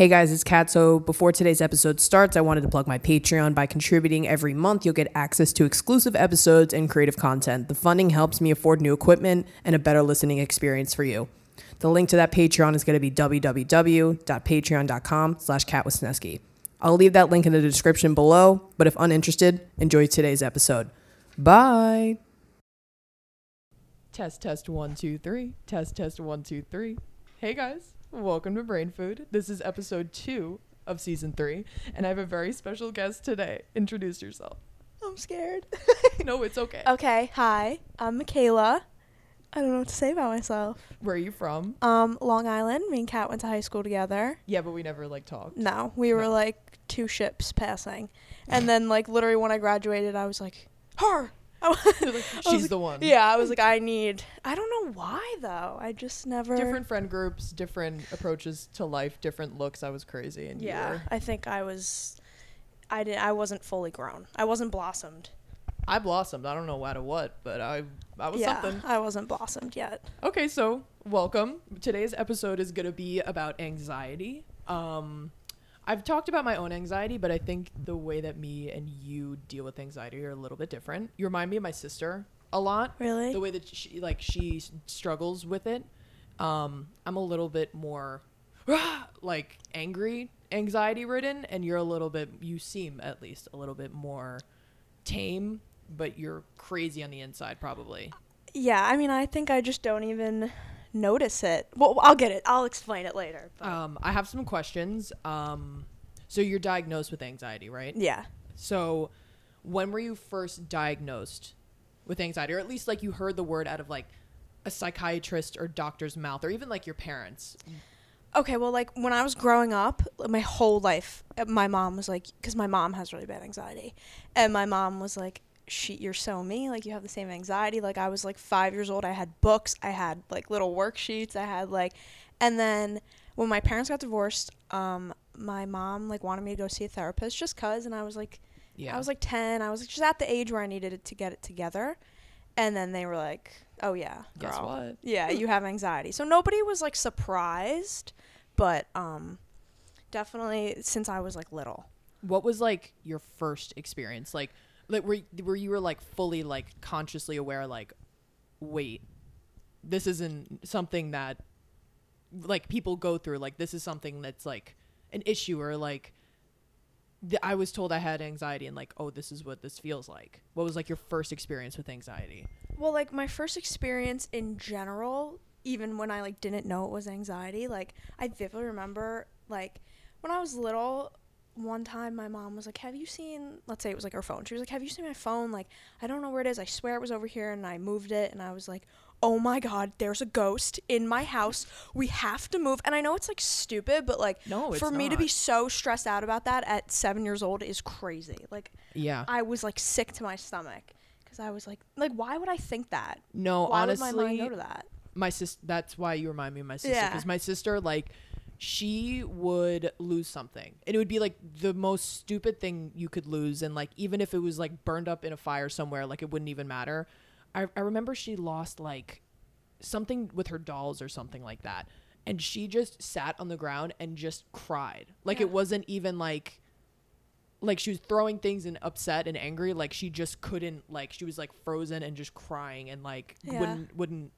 Hey guys, it's Kat. So before today's episode starts, I wanted to plug my Patreon. By contributing every month, you'll get access to exclusive episodes and creative content. The funding helps me afford new equipment and a better listening experience for you. The link to that Patreon is going to be www.patreon.com slash katwisnieski. I'll leave that link in the description below, but if uninterested, enjoy today's episode. Bye! Test, test, one, two, three. Test, test, one, two, three. Hey guys. Welcome to Brain Food. This is episode two of season three, and I have a very special guest today. Introduce yourself. I'm scared. no, it's okay. okay, hi. I'm Makayla. I don't know what to say about myself. Where are you from? Um, Long Island. Me and Kat went to high school together. Yeah, but we never like talked. No, we were No. like two ships passing, and then like literally when I graduated, I was like, her. I was- You're like, She's the one. Yeah, I was like, I need. I don't know why though. I just never. Different friend groups, different approaches to life, different looks. I was crazy, and Yeah. I think I was. I did. I wasn't fully grown. I wasn't blossomed. I blossomed. I don't know out of what, but I I was yeah, something. I wasn't blossomed yet. Okay, so welcome. Today's episode is going to be about anxiety. Um, I've talked about my own anxiety, but I think the way that me and you deal with anxiety are a little bit different. You remind me of my sister a lot. Really? The way that she like she struggles with it. Um, I'm a little bit more like angry, anxiety ridden, and you're a little bit. You seem at least a little bit more tame, but you're crazy on the inside, probably. Yeah, I mean, I think I just don't even notice it. Well, I'll get it. I'll explain it later. but- Um, I have some questions. Um, so you're diagnosed with anxiety, right? yeah. So when were you first diagnosed with anxiety, or at least like you heard the word out of like a psychiatrist or doctor's mouth, or even like your parents? Okay, well, like when I was growing up, my whole life, uh, my mom was like, because my mom has really bad anxiety, and my mom was like, "She, you're so me. Like you have the same anxiety." Like I was like five years old. I had books. I had like little worksheets. I had like, and then when my parents got divorced, um, my mom like wanted me to go see a therapist just cause, and I was like, Yeah. I was like 10. I was just at the age where I needed it to get it together. And then they were like, oh, yeah. Guess girl. what? Yeah, you have anxiety. So nobody was like surprised, but um, definitely since I was like little. What was like your first experience? Like, like where were you were like fully like consciously aware? Like, wait, this isn't something that like people go through. Like, this is something that's like an issue or like. th- I was told I had anxiety and like, oh, this is what this feels like. What was like your first experience with anxiety? Well, like my first experience in general, even when I like didn't know it was anxiety, like I vividly remember like when I was little, one time my mom was like, "Have you seen?" Let's say it was like her phone. She was like, "Have you seen my phone? Like I don't know where it is. I swear it was over here." And I moved it, and I was like, "Oh my god, there's a ghost in my house. We have to move." And I know it's like stupid, but like No, for me to be so stressed out about that at seven years old is crazy. Like Yeah. I was like sick to my stomach because I was like, like why would I think that? No, Why honestly, would my mind go to that? my sis that's why you remind me of my sister Yeah. because my sister like she would lose something. And it would be like the most stupid thing you could lose. And like even if it was like burned up in a fire somewhere like it wouldn't even matter. I, I remember she lost like something with her dolls or something like that. And she just sat on the ground and just cried. Like it wasn't even like like she was throwing things and upset and angry. Like she just couldn't like she was like frozen and just crying and like Yeah. wouldn't wouldn't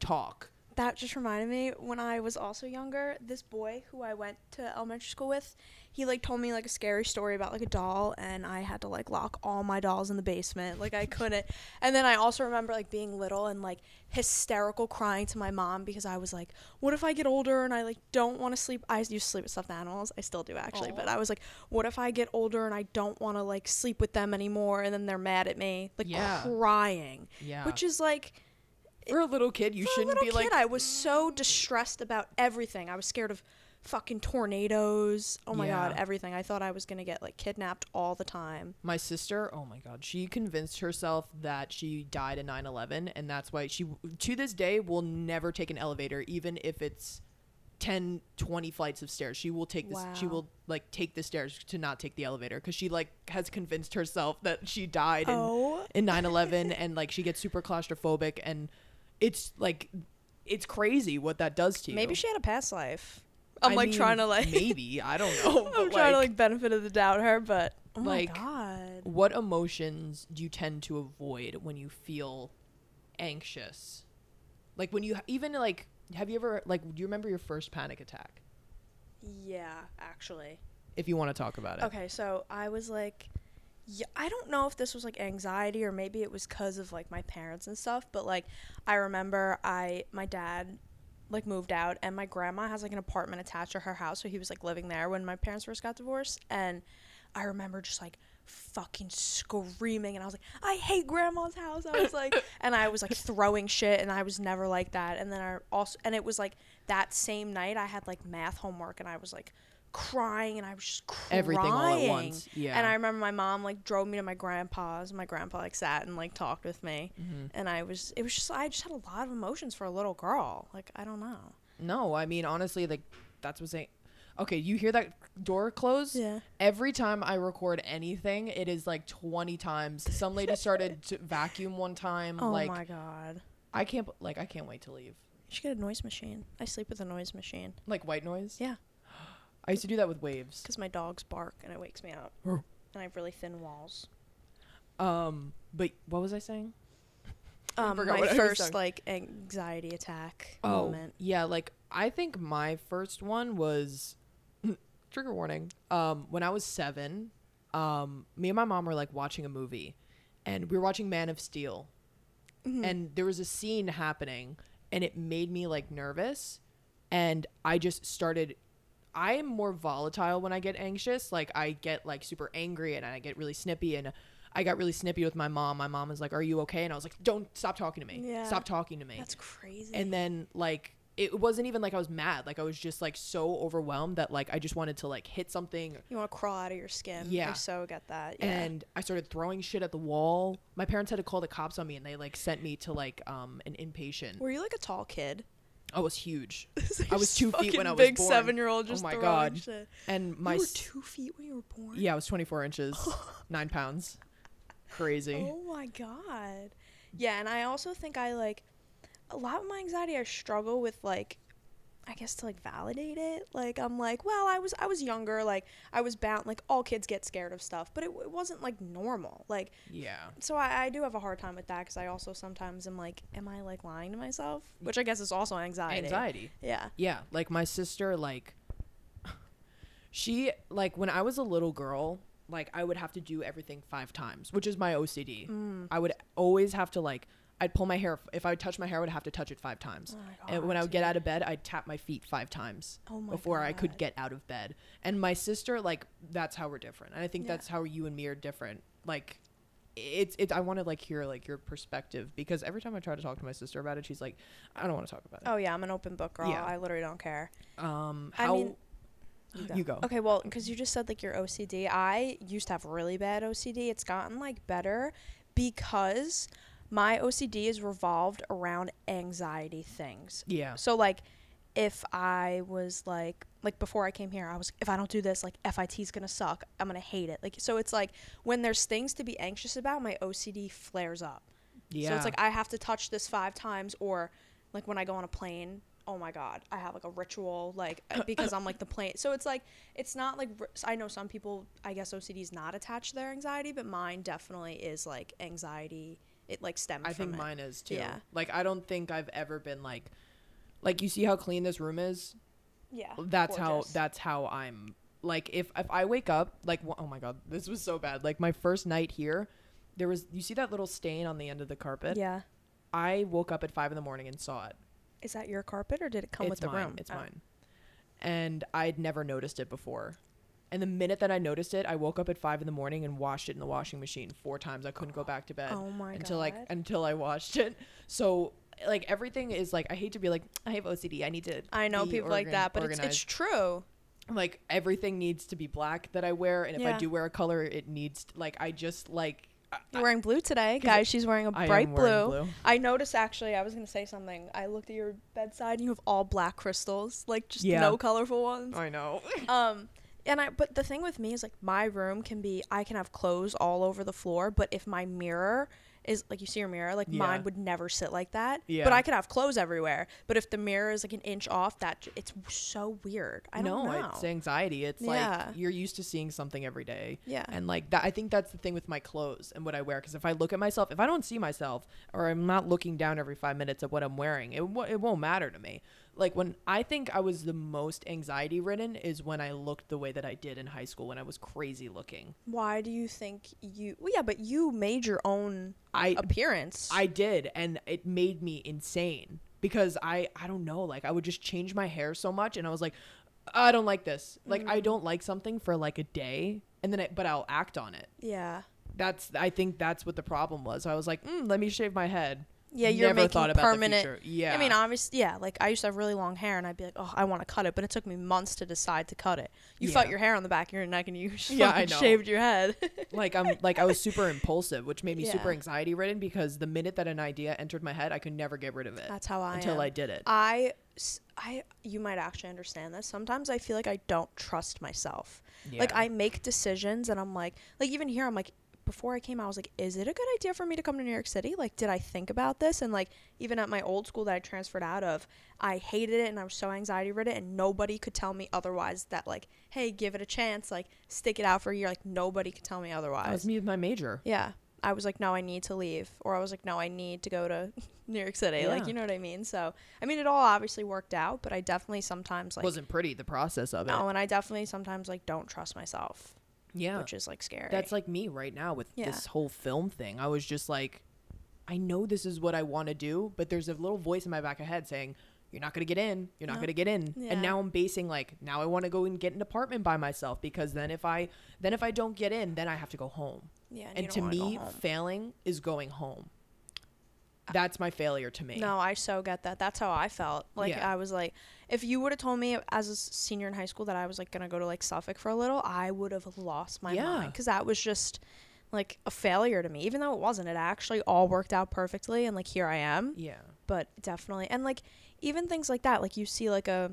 talk That just reminded me when I was also younger, this boy who I went to elementary school with, he like told me like a scary story about like a doll and I had to like lock all my dolls in the basement. Like I couldn't. And then I also remember like being little and like hysterical crying to my mom because I was like, what if I get older and I like don't want to sleep I used to sleep with stuffed animals. I still do actually, but I was like, what if I get older and I don't want to like sleep with them anymore and then they're mad at me? Like Yeah. crying. Yeah. Which is like for a little kid, you shouldn't be like kid, I was so distressed about everything. I was scared of fucking tornadoes. Oh my god, everything. I thought I was gonna get like kidnapped all the time. my sister. Oh my god, she convinced herself that she died in 9/11 and that's why she to this day will never take an elevator even if it's 10 20 flights of stairs. She will take this she Wow. will like take the stairs to not take the elevator cuz she like has convinced herself that she died in Oh, in 9/11 and like she gets super claustrophobic and it's like it's crazy what that does to you. maybe she had a past life. I'm I like trying to like maybe I don't know. I'm trying to like, like benefit of the doubt her, but oh like, my god. what emotions do you tend to avoid when you feel anxious? Like when you even like have you ever like do you remember your first panic attack? Yeah, actually. If you want to talk about it. Okay, so I was like, yeah, I don't know if this was like anxiety or maybe it was because of like my parents and stuff, but like I remember I my dad like moved out and my grandma has like an apartment attached to her house, so he was like living there when my parents first got divorced, and I remember just like fucking screaming and I was like, I hate grandma's house. I was like and I was like throwing shit and I was never like that. And then I also and it was like that same night I had like math homework and I was like crying and I was just crying. Everything all at once. Yeah. And I remember my mom like drove me to my grandpa's. My grandpa like sat and like talked with me, Mhm. and I was it was just I just had a lot of emotions for a little girl. Like I don't know. No, I mean honestly, like that's what's saying. Okay, you hear that door close? Yeah. Every time I record anything, it is like twenty times. Some lady started to vacuum one time. Oh like my god. I can't. Like I can't wait to leave. You should get a noise machine. I sleep with a noise machine Like white noise. Yeah. I used to do that with waves. because my dogs bark and it wakes me up. And I have really thin walls. Um, but what was I saying? Um, my I was first like anxiety attack Oh, moment. yeah. Like I think my first one was trigger warning. Um, when I was seven, um, me and my mom were like watching a movie, and we were watching Man of Steel, Mhm. and there was a scene happening, and it made me like nervous, and I just started. I am more volatile when I get anxious. Like I get like super angry and I get really snippy and I got really snippy with my mom. My mom was like, "Are you okay?" And I was like, "Don't stop talking to me. Yeah. Stop talking to me." That's crazy. and then like it wasn't even like I was mad. Like I was just like so overwhelmed that like I just wanted to like hit something you want to crawl out of your skin. Yeah. I so get that. Yeah. and I started throwing shit at the wall. My parents had to call the cops on me and they like sent me to like um an inpatient. were you like a tall kid? I was huge. I was two feet when I was born. big born. seven year old Oh just my God. shit. And my you were two feet when you were born. yeah, I was 24 inches, 9 pounds. Crazy. Oh my god. Yeah, and I also think I like a lot of my anxiety. I struggle with like, I guess to like validate it. Like I'm like, well, I was I was younger. Like I was bound. Like all kids get scared of stuff, but it, it wasn't like normal. Like Yeah. so I, I do have a hard time with that because I also sometimes am like, am I like lying to myself? Which I guess is also anxiety. Anxiety. Yeah. Yeah, like my sister like she like when I was a little girl, like I would have to do everything 5 times, which is my OCD. Mm. I would always have to like I'd pull my hair if I would touch my hair I would have to touch it 5 times. Oh and when I would get out of bed, I'd tap my feet 5 times Oh before I could get out of bed. And my sister like that's how we're different. And I think Yeah. that's how you and me are different. Like it's it's I want to like hear like your perspective because every time I try to talk to my sister about it, she's like, I don't want to talk about it. Oh yeah, I'm an open book girl. Yeah. I literally don't care. Um, I how mean- you go. Okay, well, because you just said like your OCD, I used to have really bad OCD. It's gotten like better because my OCD is revolved around anxiety things. Yeah. So like, if I was like like before I came here, I was if I don't do this, like FIT's gonna suck. I'm gonna hate it. Like so, it's like when there's things to be anxious about, my OCD flares up. Yeah. So it's like I have to touch this five times, or like when I go on a plane. Oh my god, I have like a ritual, like uh, because I'm like the plane. So it's like it's not like I know some people. I guess OCD is not attached to their anxiety, but mine definitely is like anxiety. It like stems. I think it. mine is too. Yeah. Like I don't think I've ever been like like you see how clean this room is? Yeah. That's how that's how I'm like if if I wake up like oh my god, this was so bad. Like my first night here, there was you see that little stain on the end of the carpet? Yeah. I woke up at 5 in the morning and saw it. Is that your carpet or did it come it's with the mine. room? It's Oh. mine. And I'd never noticed it before. And the minute that I noticed it, I woke up at five in the morning and washed it in the washing machine four times. I couldn't go back to bed Oh my until god. like until I washed it. So like everything is like I hate to be like I have OCD. I need to. I know people like that, but it's, it's true. like everything needs to be black that I wear, and if I do wear a color, it needs like I just like. You're wearing blue today, guys. She's wearing a bright wearing blue. I noticed actually. I was gonna say something. I looked at your bedside. and You have all black crystals, like just Yeah. no colorful ones. I know. Um, and I. But the thing with me is like my room can be. I can have clothes all over the floor, but if my mirror is like you see your mirror, like Yeah. mine would never sit like that. Yeah. But I could have clothes everywhere. But if the mirror is like an inch off, that it's so weird. I no, don't know. it's anxiety. It's Yeah. like you're used to seeing something every day. yeah. And like that, I think that's the thing with my clothes and what I wear. Because if I look at myself, if I don't see myself, or I'm not looking down every five minutes at what I'm wearing, it wo- it won't matter to me. Like when I think I was the most anxiety ridden is when I looked the way that I did in high school when I was crazy looking. Why do you think you? Well, yeah, but you made your own I appearance. I did, and it made me insane because I I don't know, like I would just change my hair so much, and I was like, I don't like this. Like I Mhm. don't like something for like a day, and then it, but I'll act on it. yeah. That's I think that's what the problem was. I was like, mm, let me shave my head. Yeah, you're Never making thought about permanent. Yeah, I mean, obviously, yeah. Like I used to have really long hair, and I'd be like, "Oh, I want to cut it," but it took me months to decide to cut it. You Yeah. felt your hair on the back of your neck, and you just Yeah, I know. shaved your head. like I'm like I was super impulsive, which made me super anxiety ridden because the minute that an idea entered my head, I could never get rid of it That's how I until am. I did it. I, I, you might actually understand this. Sometimes I feel like I don't trust myself. Like I make decisions, and I'm like, like even here, I'm like, before I came out, I was like, is it a good idea for me to come to New York City? Like, did I think about this? And like, even at my old school that I transferred out of, I hated it, and I was so anxiety ridden, and nobody could tell me otherwise. That like, hey, give it a chance, like, stick it out for a year. Like, nobody could tell me otherwise. that was me with my major. Yeah. I was like, no, I need to leave. Or I was like, no, I need to go to New York City. Like, you know what I mean? So, I mean, it all obviously worked out, but I definitely sometimes like, wasn't pretty the process of it. no, and I definitely sometimes like don't trust myself, yeah, which is like scary. that's like me right now with Yeah. this whole film thing. I was just like, I know this is what I want to do, but there's a little voice in my back of head saying, "You're not gonna get in. You're not No. gonna get in." Yeah. And now I'm basing like, now I want to go and get an apartment by myself because then if I then if I don't get in, then I have to go home. yeah, you and to me, failing is going home. That's my failure to me. no, I so get that. That's how I felt. Like Yeah. I was like, if you would have told me as a senior in high school that I was like gonna go to like Suffolk for a little, I would have lost my Yeah. mind because that was just like a failure to me. Even though it wasn't, it actually all worked out perfectly, and like here I am. Yeah. but definitely and like even things like that like you see like a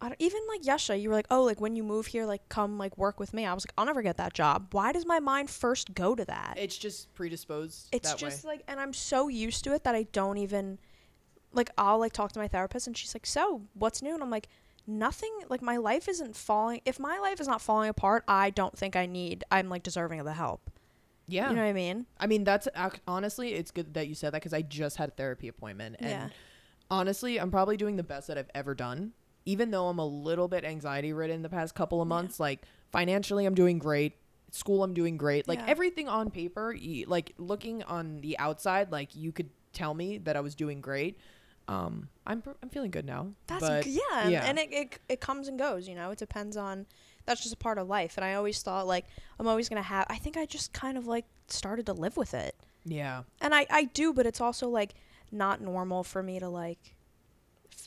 I don't, even like Yesha, you were like, oh, like when you move here, like come like work with me. I was like, I'll never get that job. Why does my mind first go to that? It's just predisposed. it's that just way. like, and I'm so used to it that I don't even like. I'll like talk to my therapist, and she's like, so what's new? And I'm like, nothing. Like my life isn't falling. If my life is not falling apart, I don't think I need. I'm like deserving of the help. yeah. You know what I mean? I mean, that's honestly, it's good that you said that because I just had a therapy appointment, and Yeah. honestly, I'm probably doing the best that I've ever done. Even though I'm a little bit anxiety ridden the past couple of Yeah. months, like financially, I'm doing great. School, I'm doing great. Like Yeah. everything on paper, like looking on the outside, like you could tell me that I was doing great. Um, I'm I'm feeling good now. That's but g- yeah, and, yeah. and it, it it comes and goes. You know, it depends on. That's just a part of life, and I always thought like I'm always gonna have. I think I just kind of like started to live with it, yeah, and I I do, but it's also like not normal for me to like.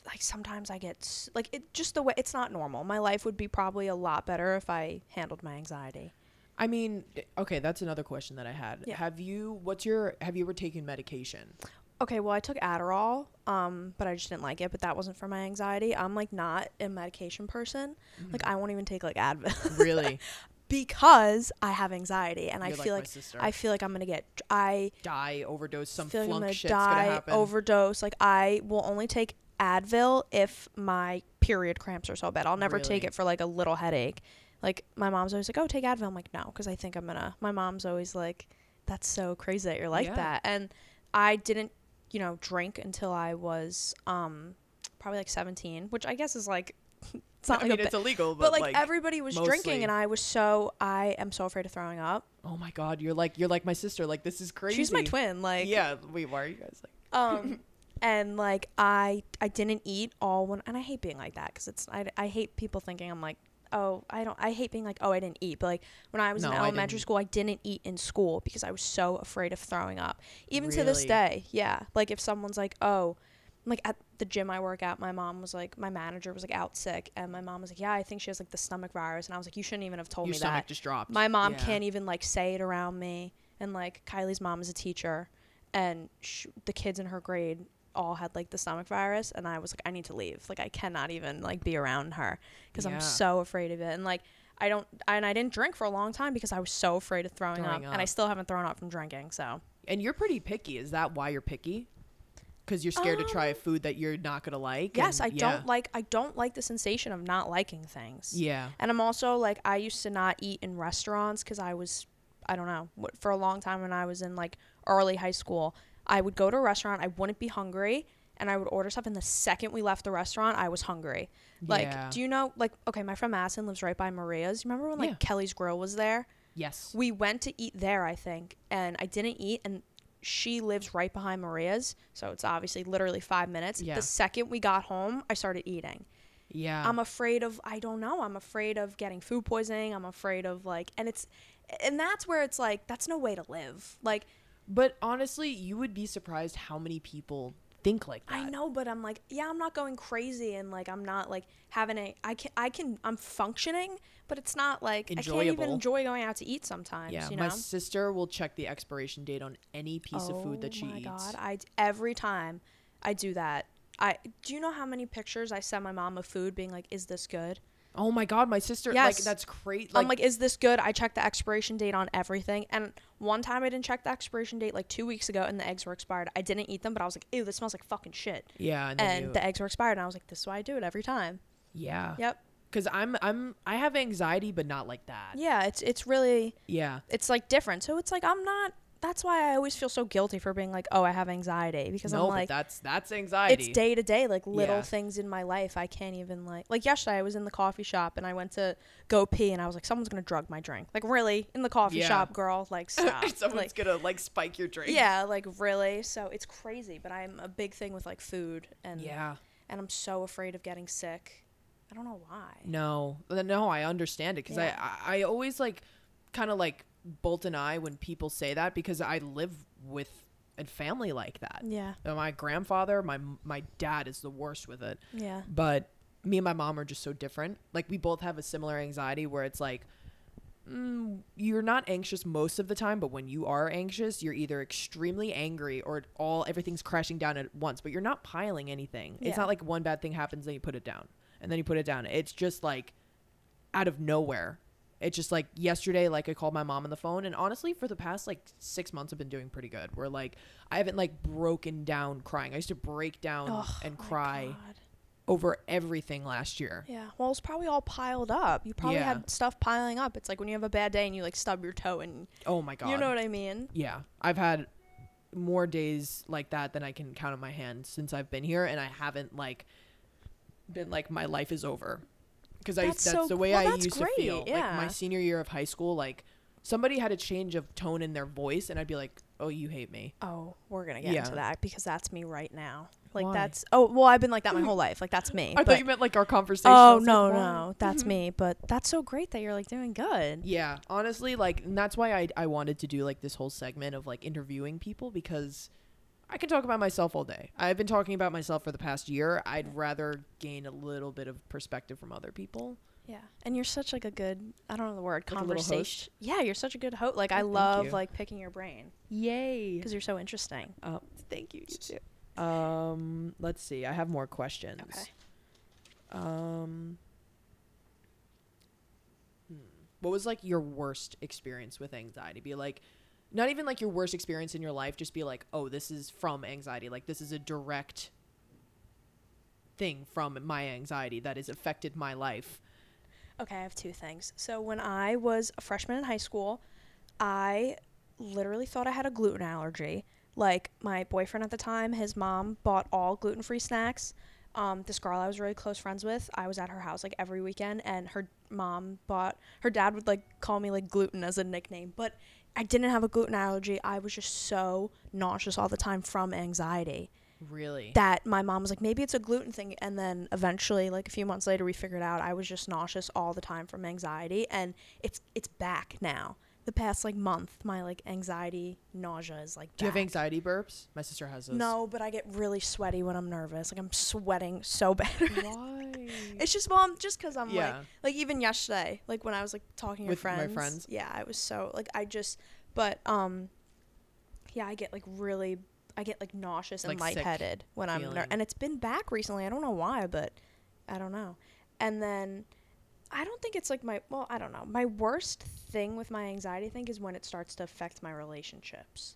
Like sometimes I get like it just the way it's not normal. My life would be probably a lot better if I handled my anxiety. I mean, okay, that's another question that I had. Yeah. Have you? What's your? Have you ever taken medication? Okay, well I took Adderall, um, but I just didn't like it. But that wasn't for my anxiety. I'm like not a medication person. Like I won't even take like Advil. really, because I have anxiety and I You're feel my like. I feel like I'm gonna get I die, overdose, some feel like I'm flunk gonna shit's die, gonna happen. overdose. Like I will only take Advil if my period cramps are so bad. I'll never take it for like a little headache. Like my mom's always like, "Oh, take Advil." I'm like, "No," because I think I'm gonna. My mom's always like, "That's so crazy that you're like Yeah. that." And I didn't, you know, drink until I was um probably like 17, which I guess is like it's not I like mean, it's illegal, but, but, like, everybody was mostly- drinking and I was so I am so afraid of throwing up. oh my god, you're like you're like my sister. Like this is crazy. She's my twin, like yeah. Wait, why are you guys like? um and like I I didn't eat all one and I hate being like that cuz it's I I hate people thinking I'm like oh I don't I hate being like oh I didn't eat but like when I was No, in elementary didn't. school I didn't eat in school because I was so afraid of throwing up. Even to this day. Yeah. Like if someone's like oh like at the gym I work at, my mom was like, my manager was like out sick, and my mom was like, yeah, I think she has like the stomach virus, and I was like, you shouldn't even have told Your me stomach that. just dropped. My mom Yeah. can't even like say it around me. And like Kylie's mom is a teacher, and sh- the kids in her grade all had like the stomach virus, and I was like, I need to leave. Like I cannot even like be around her because Yeah. I'm so afraid of it. And like I don't, and I didn't drink for a long time because I was so afraid of throwing, Throwing up, and I still haven't thrown up from drinking. So And you're pretty picky. Is that why you're picky? Because you're scared to try a Um, food that you're not gonna like. Yes, I yeah. don't like I don't like the sensation of not liking things. Yeah. And I'm also like I used to not eat in restaurants cuz I was I don't know, for a long time when I was in like early high school, I would go to a restaurant, I wouldn't be hungry, and I would order stuff and the second we left the restaurant, I was hungry. Like, Yeah. do you know like okay, my friend Madison lives right by Maria's. You remember when like Yeah. Kelly's Grill was there? Yes. We went to eat there, I think, and I didn't eat and she lives right behind Maria's, so it's obviously literally 5 minutes. Yeah. The second we got home, I started eating. Yeah. I'm afraid of I don't know. I'm afraid of getting food poisoning. I'm afraid of like and it's and that's where it's like that's no way to live. Like but honestly, you would be surprised how many people think like that. I know, but I'm like, yeah, I'm not going crazy and like I'm not like having a I can I can I'm functioning, but it's not like I can't even enjoy going out to eat sometimes, Yeah, you know. my sister will check the expiration date on any piece of food that oh she oh my eats. god, I every time I do that. I do you know how many pictures I send my mom of food being like, "Is this good?" Oh my god, my sister like Yes. that's great. I'm like, is this good? I checked the expiration date on everything. And one time I didn't check the expiration date like two weeks ago and the eggs were expired. I didn't eat them, but I was like, ew, this smells like fucking shit. yeah, and, And you- the eggs were expired. And I was like, this is why I do it every time. yeah, Yep. because I'm I'm I have anxiety, but not like that. Yeah, it's it's really Yeah, it's like different. So it's like I'm not that's why I always feel so guilty for being like, oh, I have anxiety. Because no, I'm like that's that's anxiety. it's day to day, like little Yeah. things in my life I can't even like like yesterday I was in the coffee shop and I went to go pee and I was like, Someone's gonna drug my drink. Like really? In the coffee Yeah. shop, girl, like stop. Someone's like gonna like spike your drink. Yeah, like really. So it's crazy, but I'm a big thing with like food and yeah. and I'm so afraid of getting sick. I don't know why. No, no, I understand it because Yeah. I, I I always like kind of like bolt an eye when people say that because I live with a family like that. Yeah. Uh, My grandfather, my my dad is the worst with it. Yeah. but me and my mom are just so different. Like we both have a similar anxiety where it's like mm, you're not anxious most of the time, but when you are anxious, you're either extremely angry or all everything's crashing down at once. But you're not piling anything. Yeah. It's not like one bad thing happens then you put it down and then you put it down. It's just like out of nowhere. It's just like yesterday, like I called my mom on the phone, and honestly, for the past like six months, I've been doing pretty good. Where like I haven't like broken down crying. I used to break down and cry over everything last year. Yeah. Well, it's probably all piled up. You probably Yeah. had stuff piling up. It's like when you have a bad day and you like stub your toe and Oh my god. you know what I mean? yeah. I've had more days like that than I can count on my hand since I've been here and I haven't like been like my life is over. Cuz I That's so the way well, I used great, to feel. Like yeah. my senior year of high school like somebody had a change of tone in their voice and I'd be like, "Oh, you hate me." Oh, we're gonna get Yeah. into that because that's me right now. Like Why? that's oh well, I've been like that my whole life. Like that's me. I thought you meant like our conversation. Oh was like, no no, that's me. But that's so great that you're like doing good. Yeah, honestly, like, and that's why I I wanted to do like this whole segment of like interviewing people because I can talk about myself all day. I've been talking about myself for the past year. I'd rather gain a little bit of perspective from other people. Yeah, and you're such like a good I don't know the word Like a little host? conversation. Yeah, you're such a good host. Like I Oh, love you. like picking your brain Yay! because you're so interesting. Uh, thank you. You too. Um, let's see. I have more questions. Okay. Um, hmm. what was like your worst experience with anxiety? Be like, not even like your worst experience in your life. Just be like, oh, this is from anxiety. Like this is a direct thing from my anxiety that has affected my life. Okay, I have two things. So when I was a freshman in high school, I literally thought I had a gluten allergy. Like my boyfriend at the time, his mom bought all gluten-free snacks. Um, this girl I was really close friends with, I was at her house like every weekend, and her mom bought. Her dad would like call me like gluten as a nickname, but I didn't have a gluten allergy. I was just so nauseous all the time from anxiety Really? that my mom was like, maybe it's a gluten thing. And then eventually, like a few months later, we figured out I was just nauseous all the time from anxiety, and it's it's back now. The past like month, my like anxiety nausea is like. Do you have anxiety burps? My sister has those. No, but I get really sweaty when I'm nervous. Like I'm sweating so bad. Why? It's just well, I'm just because I'm like yeah. like even yesterday, like when I was like talking to With my friends. friends? Yeah, I was so like I just, but um, yeah, I get like really, I get like nauseous and Like lightheaded when I'm, ner- and it's been back recently. I don't know why, but I don't know. And then I don't think it's like my well, I don't know. My worst thing with my anxiety, I think, is when it starts to affect my relationships.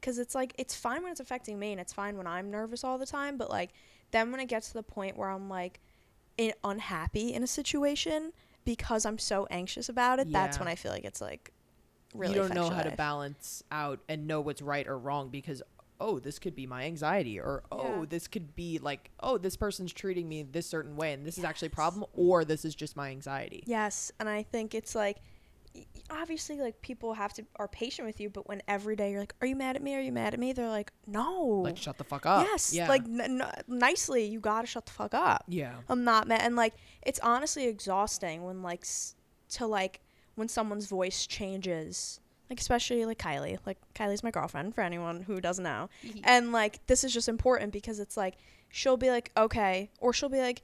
because it's like it's fine when it's affecting me and it's fine when i'm nervous all the time but like then when it gets to the point where i'm like in, unhappy in a situation because i'm so anxious about it that's when i feel like it's like really you don't know how to balance out and know what's right or wrong because oh this could be my anxiety or oh Yeah. this could be like oh this person's treating me this certain way and this is actually a problem or this is just my anxiety. Yes, and I think it's like obviously like people have to are patient with you, but when every day you're like, "Are you mad at me? Are you mad at me?" They're like, "No." like shut the fuck up yes, yeah like n- n- nicely, you gotta shut the fuck up. yeah I'm not mad, and like it's honestly exhausting when like s- to like when someone's voice changes. Like especially like Kylie, like Kylie's my girlfriend for anyone who doesn't know, and like this is just important because it's like she'll be like okay, or she'll be like,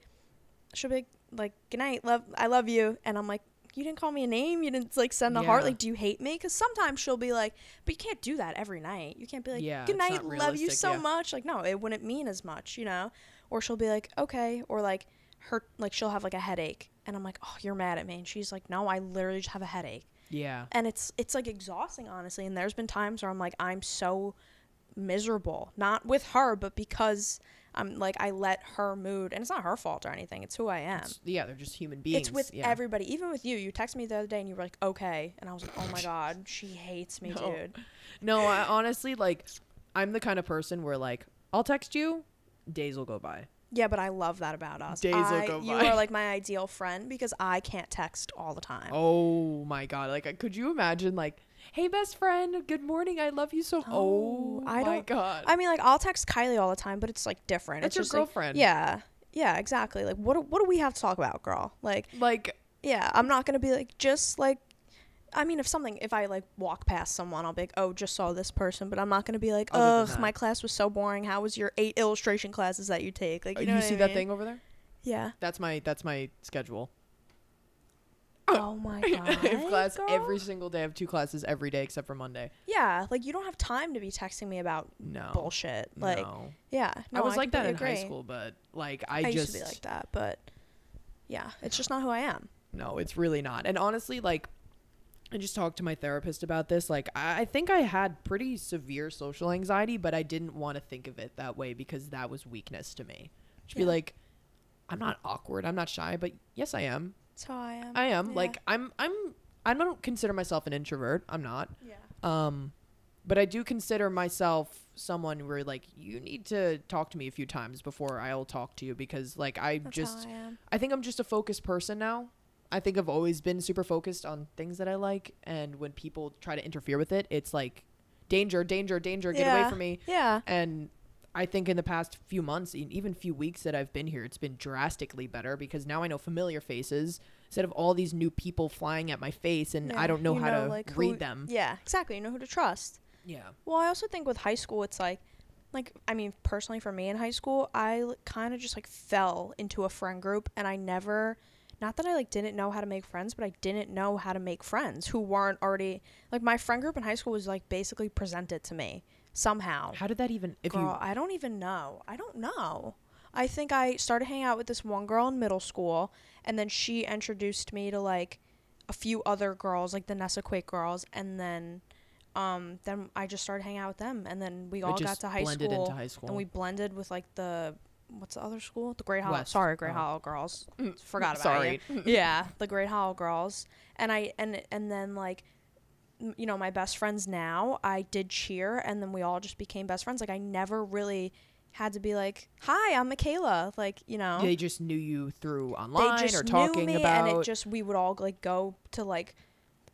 she'll be like, like good night, love, I love you, and I'm like, you didn't call me a name, you didn't like send a heart, like do you hate me? Because sometimes she'll be like, but you can't do that every night. You can't be like, Yeah, good night, love you so yeah. much. Like no, it wouldn't mean as much, you know. Or she'll be like, okay, or like her, like she'll have like a headache, and I'm like, oh, you're mad at me, and she's like, no, I literally just have a headache yeah and it's it's like exhausting honestly and there's been times where i'm like i'm so miserable not with her but because i'm like i let her mood and it's not her fault or anything it's who i am It's- yeah they're just human beings it's with yeah. everybody even with you you texted me the other day and you were like okay and i was like oh my god she hates me No. dude no I, honestly like i'm the kind of person where like i'll text you days will go by yeah but i love that about us Days will I- go you are like my ideal friend because i can't text all the time Oh my god! Like, could you imagine? Like, hey, best friend, good morning. I love you so. Oh, Oh, I my don't- god! i mean like i'll text kylie all the time but it's like different That's it's your just like- girlfriend. yeah yeah exactly like what do- what do we have to talk about girl like like, Yeah, I'm not gonna be like just like. I mean, if something, if I like walk past someone, I'll be like, "Oh, just saw this person," but I'm not gonna be like, "Ugh, my class was so boring. How was your eight illustration classes that you take?" Like, you, you know, what see I that thing over there? Yeah. That's my that's my schedule. Oh my god. I have class girl. every single day. I have two classes every day except for Monday. Yeah, like you don't have time to be texting me about No, bullshit. Like, no. yeah, no, I was like that in completely high school, but like I, I, just used to be like that, but yeah, it's just not who I am. No, it's really not. And honestly, like, I just talked to my therapist about this. Like, I I think I had pretty severe social anxiety, but I didn't want to think of it that way because that was weakness to me. To be like, I'm not awkward. I'm not shy, but yes, I am. That's how I am. I am. Yeah. Like, I'm. I'm. I don't consider myself an introvert. I'm not. yeah. Um, but I do consider myself someone where like you need to talk to me a few times before I'll talk to you because like I That's just I am. I think I'm just a focused person now. I think I've always been super focused on things that I like, and when people try to interfere with it, it's like danger, danger, danger, get away from me. Yeah. And I think in the past few months, even few weeks that I've been here, it's been drastically better because now I know familiar faces instead of all these new people flying at my face, and I don't know how to like, who- read them. Yeah, exactly. You know who to trust. Yeah, Well, I also think with high school, it's like, like I mean, personally for me in high school, I kind of just like fell into a friend group, and I never, not that I like didn't know how to make friends, but I didn't know how to make friends who weren't already like my friend group in high school was like basically presented to me somehow. how did that even? If girl, you I don't even know. I don't know. I think I started hanging out with this one girl in middle school, and then she introduced me to like a few other girls, like the Nesaquake girls, and then um then I just started hanging out with them, and then we all got to high blended school, into high school, and we blended with like the what's the other school? The Great Hollow. West. Sorry, Great Oh. Hollow girls. Forgot about Sorry. yeah, the Great Hollow girls, and I and and then like you know my best friends now i did cheer and then we all just became best friends like i never really had to be like hi i'm makayla like you know They just knew you through online or talking knew me about. and it just we would all like go to like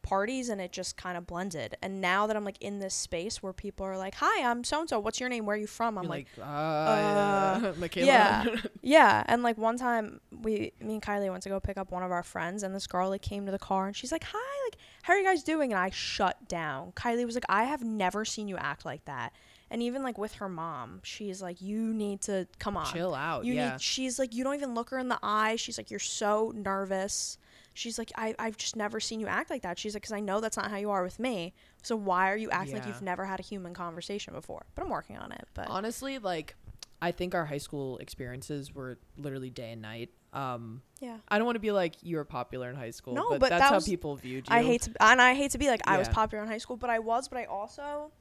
parties and it just kind of blended and now that i'm like in this space where people are like hi i'm so and so what's your name where are you from i'm You're like, like, uh, Makayla. yeah. yeah and like one time we me and kylie went to go pick up one of our friends and this girl like came to the car and she's like hi like how are you guys doing and i shut down kylie was like i have never seen you act like that and even like with her mom she's like you need to come on Chill out. you yeah. need she's like you don't even look her in the eye she's like you're so nervous she's like I, i've just never seen you act like that she's like because i know that's not how you are with me so why are you acting like you've never had a human conversation before but i'm working on it but Honestly, like I think our high school experiences were literally day and night. Um, yeah I don't want to be like you were popular in high school, No, but, but that's that how people viewed you. I hate to, and I hate to be like I was popular in high school, but I was, but I also,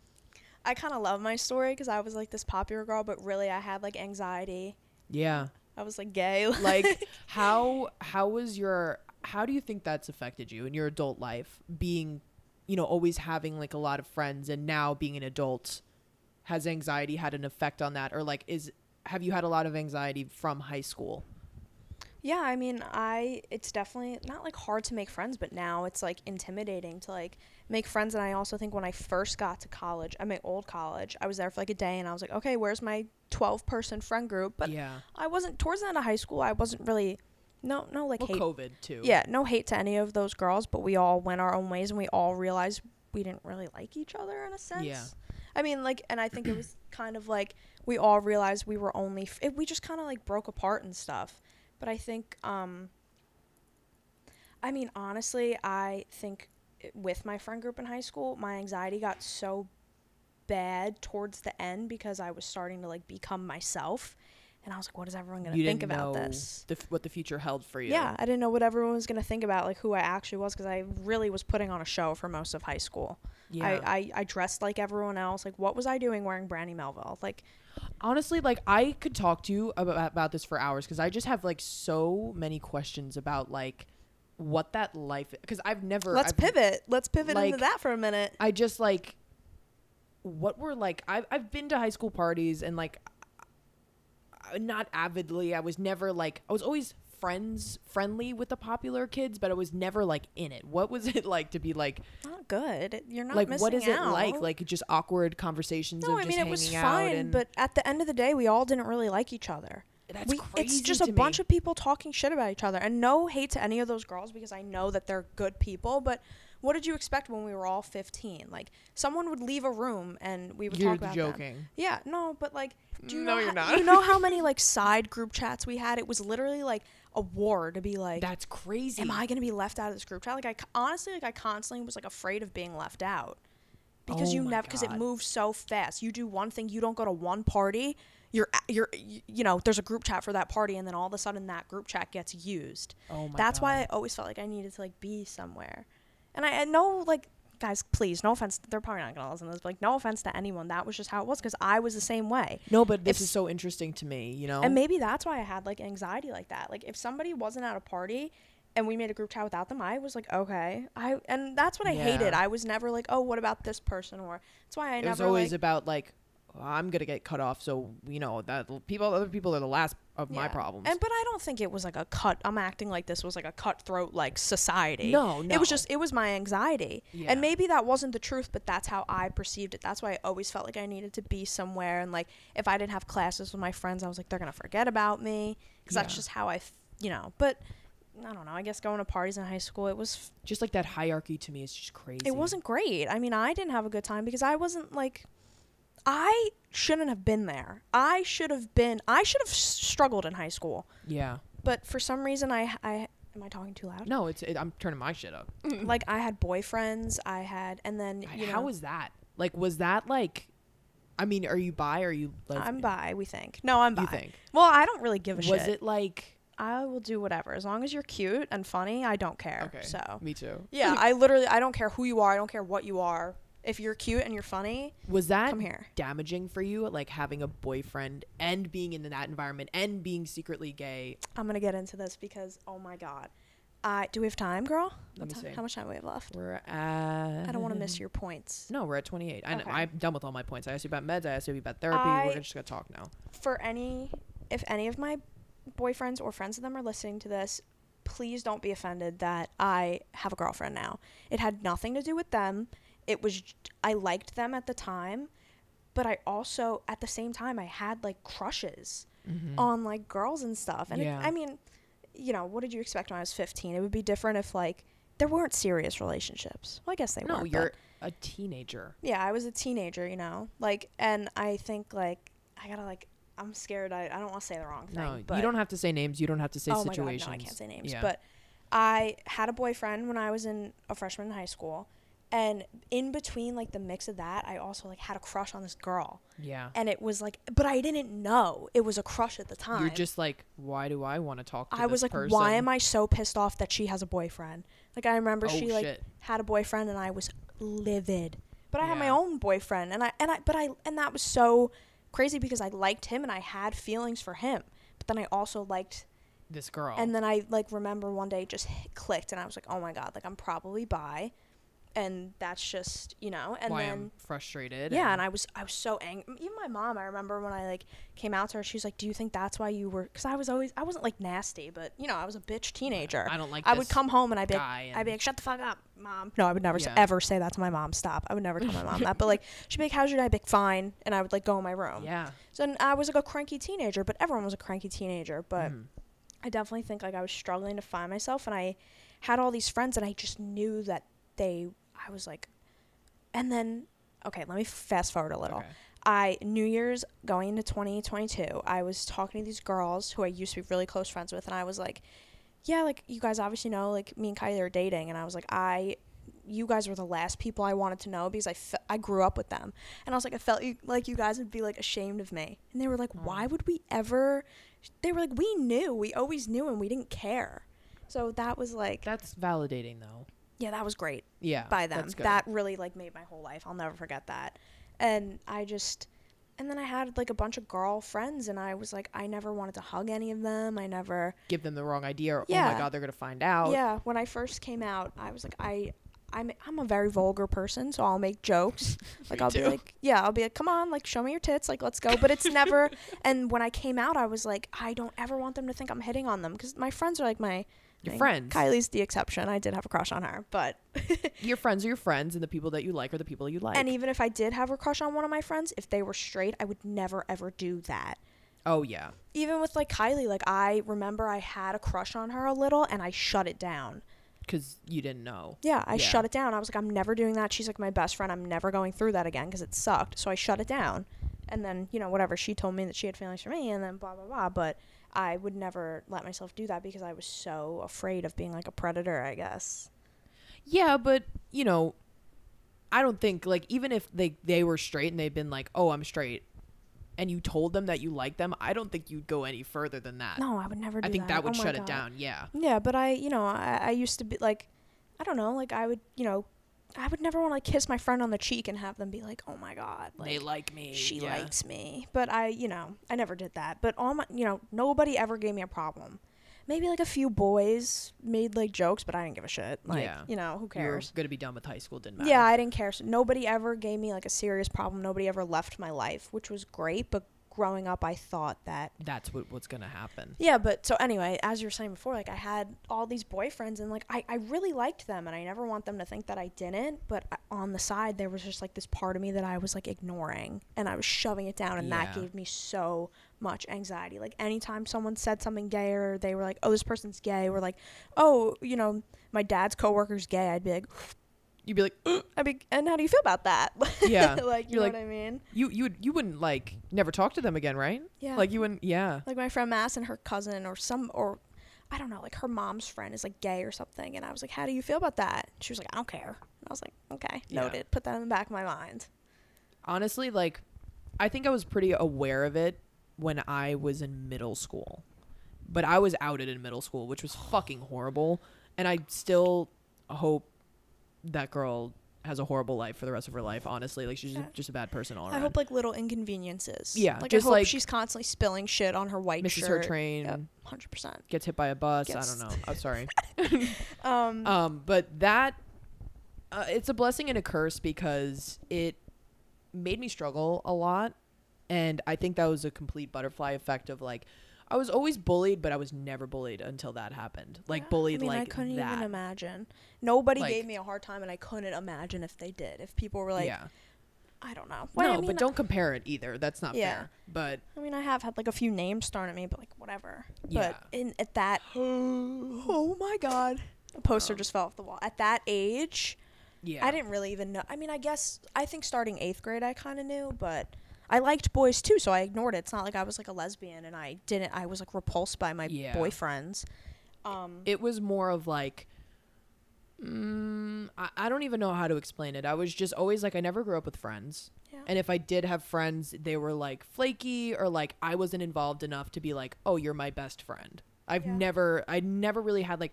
I kind of love my story because I was like this popular girl, but really I had like anxiety. Yeah. I was like gay. Like how how was your how do you think that's affected you in your adult life being you know always having like a lot of friends and now being an adult has anxiety had an effect on that or like is have you had a lot of anxiety from high school? Yeah, I mean, I it's definitely not like hard to make friends, but now it's like intimidating to like make friends and I also think when I first got to college, at my old college, I was there for like a day and I was like, "Okay, where's my 12 person friend group?" But yeah. I wasn't towards the end of high school, I wasn't really no no like Well, hate. COVID too. Yeah, no hate to any of those girls, but we all went our own ways and we all realized we didn't really like each other in a sense. Yeah. I mean, like, and I think it was kind of like we all realized we were only, f- it, we just kind of like broke apart and stuff. But I think, um, I mean, honestly, I think with my friend group in high school, my anxiety got so bad towards the end because I was starting to like become myself. And I was like, what is everyone going to think about this? the f- what the future held for you. Yeah, I didn't know what everyone was going to think about, like who I actually was, because I really was putting on a show for most of high school. Yeah. I, I, I dressed like everyone else. Like, what was I doing wearing Brandy Melville? Like, honestly like i could talk to you about, about this for hours because i just have like so many questions about like what that life because i've never let's I've, pivot. Let's pivot like- into that for a minute. i just like what were like I've, I've been to high school parties and like Uh, not avidly i was never like i was always friends friendly with the popular kids but i was never like in it what was it like to be like Not good. You're not like what is it like like just awkward conversations no, of I just mean it was fine, and but at the end of the day, we all didn't really like each other. that's we, crazy it's just a me. bunch of people talking shit about each other, and no hate to any of those girls because I know that they're good people. But what did you expect when we were all 15? Like someone would leave a room and we would you're talk about them. joking Yeah, no, but like, do you No, know you're ho- not. you know how many like side group chats we had? It was literally like a war to be like, that's crazy am I gonna be left out of this group chat? Like I honestly, like I constantly was like afraid of being left out because Oh you never because it moves so fast. You do one thing, you don't go to one party. You're you're you know there's a group chat for that party, and then all of a sudden that group chat gets used. oh my That's why I always felt like I needed to like be somewhere, and I, I know like guys, please, no offense, they're probably not gonna listen to this, but like no offense to anyone, that was just how it was because I was the same way. No, but this If- is so interesting to me, you know? And maybe that's why I had like anxiety like that. Like if somebody wasn't at a party and we made a group chat without them, I was like, okay. I and that's what I hated. I was never like, oh, what about this person? Or that's why I it was never always like, about like I'm gonna get cut off, so you know that people, other people are the last of my Yeah. problems. And but I don't think it was like a cut. I'm acting like this was like a cutthroat like society. no, no, It was just it was my anxiety. Yeah. And maybe that wasn't the truth, but that's how I perceived it. That's why I always felt like I needed to be somewhere and like if I didn't have classes with my friends, I was like they're going to forget about me cuz that's just how I, f- you know. But I don't know. I guess going to parties in high school, it was just like that hierarchy to me is just crazy. it wasn't great. I mean, I didn't have a good time because I wasn't like I shouldn't have been there. I should have been I should have struggled in high school. Yeah. But for some reason I I am I talking too loud? No, it's it, I'm turning my shit up. like I had boyfriends, I had and then you How know was that? Like, was that like? I mean, are you bi? Or are you? I'm bi, we think. No, I'm bi. You think? Well, I don't really give a Was shit. Was it like? I will do whatever as long as you're cute and funny. I don't care. Okay. So Me too. yeah, I literally I don't care who you are. I don't care what you are. If you're cute and you're funny, Was that come here. damaging for you? Like having a boyfriend and being in that environment and being secretly gay. I'm gonna get into this because oh my god. I do we have time, girl? Let me see. How much time do we have left? We're at. I don't want to miss your points. No, we're at 28. I know. Okay. I'm done with all my points. I asked you about meds. I asked you about therapy. I- we're just gonna talk now. For any, if any of my boyfriends or friends of them are listening to this, please don't be offended that I have a girlfriend now. It had nothing to do with them. It was I liked them at the time, but I also at the same time I had like crushes Mm-hmm. on like girls and stuff. And Yeah. it, I mean, you know, what did you expect when I was 15? It would be different if like there weren't serious relationships. Well, I guess they no, weren't. you're a teenager. yeah, I was a teenager, you know, like, and I think like I gotta like I'm scared. I, I don't want to say the wrong thing. No, but you don't have to say names. You don't have to say oh situations. my god, no, I can't say names. Yeah. But I had a boyfriend when I was in a freshman in high school, and in between like the mix of that, I also like had a crush on this girl, yeah. and it was like, but I didn't know it was a crush at the time. You're just like, why do I want to talk to her? I was like, person? why am I so pissed off that she has a boyfriend? Like I remember Oh, she like shit. had a boyfriend and I was livid. But I had my own boyfriend, and I and I but I and that was so crazy because I liked him and I had feelings for him. But then I also liked, This girl. and then I like remember one day just clicked, and I was like, oh my god, like I'm probably bi, and that's just you know, and why then. I'm frustrated. Yeah, and I was I was so angry. Even my mom, I remember when I like came out to her, she was like, "Do you think that's why you were?" Because I was always I wasn't like nasty, but you know I was a bitch teenager. I don't like. I would come home and I'd be like, guy. I'd be like, "Shut the fuck up, mom." No, I would never s Yeah. ever say that to my mom. Stop. I would never tell my mom that. But like, she'd be like, "How's your day?" I'd be like, "Fine," and I would like go in my room. yeah. So then I was like a cranky teenager, but everyone was a cranky teenager. But Mhm. I definitely think like I was struggling to find myself, and I had all these friends, and I just knew that they. I was like, and then okay, let me fast forward a little. Okay. I New Year's going into 2022, I was talking to these girls who I used to be really close friends with, and I was like, "Yeah, like you guys obviously know, like me and Kylie are dating," and I was like, "I, you guys were the last people I wanted to know because I fe- I grew up with them, and I was like, I felt you, like you guys would be like ashamed of me, and they were like, "Why mm. would we ever?" They were like, "We knew, we always knew, and we didn't care." So that was like, That's validating though. Yeah, that was great Yeah. by them. That really like made my whole life. I'll never forget that. And I just and then I had like a bunch of girl friends and I was like I never wanted to hug any of them. I never give them the wrong idea. Or, Oh my god, they're gonna find out. Yeah, when I first came out, I was like I I'm I'm a very vulgar person, so I'll make jokes. Like I'll too. be like, yeah, I'll be like, "Come on, like show me your tits, like let's go." But it's never and when I came out, I was like, I don't ever want them to think I'm hitting on them cuz my friends are like my Your friends. Kylie's the exception. I did have a crush on her, but Your friends are your friends, and the people that you like are the people you like. And even if I did have a crush on one of my friends, if they were straight, I would never ever do that. oh yeah. Even with like Kylie, like I remember I had a crush on her a little and I shut it down. Because you didn't know. Yeah, I Yeah. shut it down. I was like, I'm never doing that. She's like my best friend. I'm never going through that again because it sucked. So I shut it down. And then, you know, whatever. She told me that she had feelings for me and then blah, blah, blah. But I would never let myself do that because I was so afraid of being like a predator, I guess. Yeah, but you know, I don't think like even if they they were straight and they'd been like, "Oh, I'm straight," and you told them that you like them, I don't think you'd go any further than that. No, I would never do I think that. that would Oh shut it down. Yeah. Yeah, but I, you know, I, I used to be like, I don't know, like I would, you know, I would never want to like, kiss my friend on the cheek and have them be like, oh my god, like they like me. she yeah. likes me. But I, you know, I never did that. But all my, you know, nobody ever gave me a problem. Maybe like a few boys made like jokes, but I didn't give a shit. Like, Yeah. you know, who cares? You were cares? gonna be done with high school. Didn't matter. Yeah, I didn't care. So nobody ever gave me like a serious problem. Nobody ever left my life, which was great. But growing up, I thought that That's what what's gonna happen. yeah, but so anyway, as you were saying before, like I had all these boyfriends and like I, I really liked them and I never want them to think that I didn't, but on the side there was just like this part of me that I was like ignoring and I was shoving it down and that gave me so much anxiety. Like anytime someone said something gay or they were like, "Oh, this person's gay," or like, "Oh, you know, my dad's coworker's gay." I'd be like, You'd be like, "Ugh." I'd be, "And how do you feel about that?" Yeah. like, you You're know like- what I mean? you you would- you wouldn't like never talk to them again, right? Yeah. Like you wouldn't. Yeah. like my friend Mass and her cousin or some or I don't know, like her mom's friend is like gay or something and I was like, How do you feel about that? She was like, I don't care. And I was like, Okay, Yeah. noted. Put that in the back of my mind. honestly, like, I think I was pretty aware of it when I was in middle school. But I was outed in middle school, which was fucking horrible. And I still hope that girl has a horrible life for the rest of her life, honestly. Like, she's Yeah. just a bad person all around. I hope like little inconveniences. Yeah, Like just I hope like- she's constantly spilling shit on her white misses shirt. her train, Yep, hundred percent. gets hit by a bus. Gets- I don't know. I'm sorry. Um, Um, but that uh, it's a blessing and a curse because it made me struggle a lot, and I think that was a complete butterfly effect of like I was always bullied, but I was never bullied until that happened. Like yeah, bullied, I mean, like I couldn't that. even imagine. Nobody Like- gave me a hard time, and I couldn't imagine if they did. If people were like, yeah, I don't know. Well, no, I mean, but don't compare it either. That's not Yeah. fair. But I mean, I have had like a few names thrown at me, but like whatever. Yeah. But in at that, oh my god, a poster Um, just fell off the wall. At that age, yeah, I didn't really even know. I mean, I guess I think starting eighth grade, I kind of knew, but I liked boys too, so I ignored it. It's not like I was like a lesbian and I didn't. I was like repulsed by my Yeah. boyfriends. Um, it was more of like mm, I, I don't even know how to explain it i was just always like i never grew up with friends Yeah. and if i did have friends they were like flaky or like i wasn't involved enough to be like oh you're my best friend i've Yeah. never i never really had like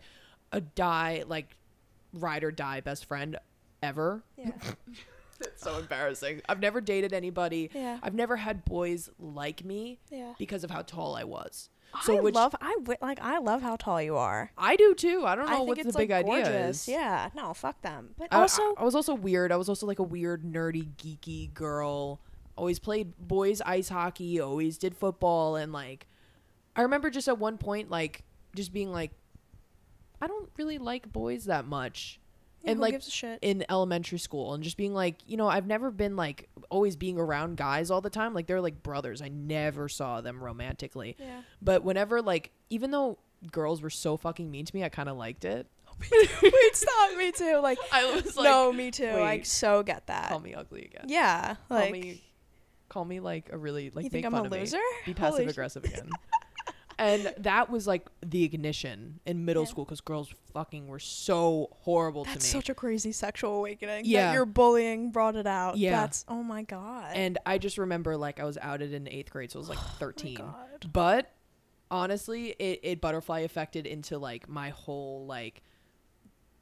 a die like ride or die best friend ever yeah. it's so embarrassing. I've never dated anybody. Yeah. I've never had boys like me Yeah. because of how tall I was. So I which love I wi- like I love how tall you are. I do too. I don't I know think what the big like idea is. Yeah. No, fuck them. But I- I- also I, was also weird. I was also like a weird, nerdy, geeky girl. Always played boys ice hockey. Always did football, and like, I remember just at one point, like, just being like, I don't really like boys that much. Yeah, and like gives a shit? in elementary school, and just being like, you know, I've never been like always being around guys all the time. Like they're like brothers. I never saw them romantically. yeah. But whenever like, even though girls were so fucking mean to me, I kind of liked it. Wait, stop me too. Like, I was like, no, me too. I so get that. call me ugly again. Yeah, call like me call me like a really like you think I'm a loser? Be passive aggressive again. and that was like the ignition in middle Yeah. school because girls fucking were so horrible That's to me. such a crazy sexual awakening. Yeah. that your bullying brought it out. Yeah. that's oh my god. and I just remember like I was outed in eighth grade, so I was like oh my thirteen. God. but honestly, it, it butterfly affected into like my whole like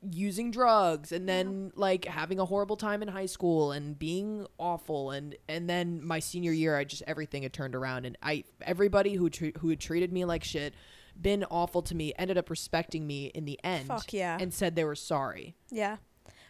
using drugs and then like having a horrible time in high school and being awful and and then my senior year I just everything had turned around and I everybody who tre- who had treated me like shit been awful to me ended up respecting me in the end Fuck yeah. and said they were sorry. Yeah.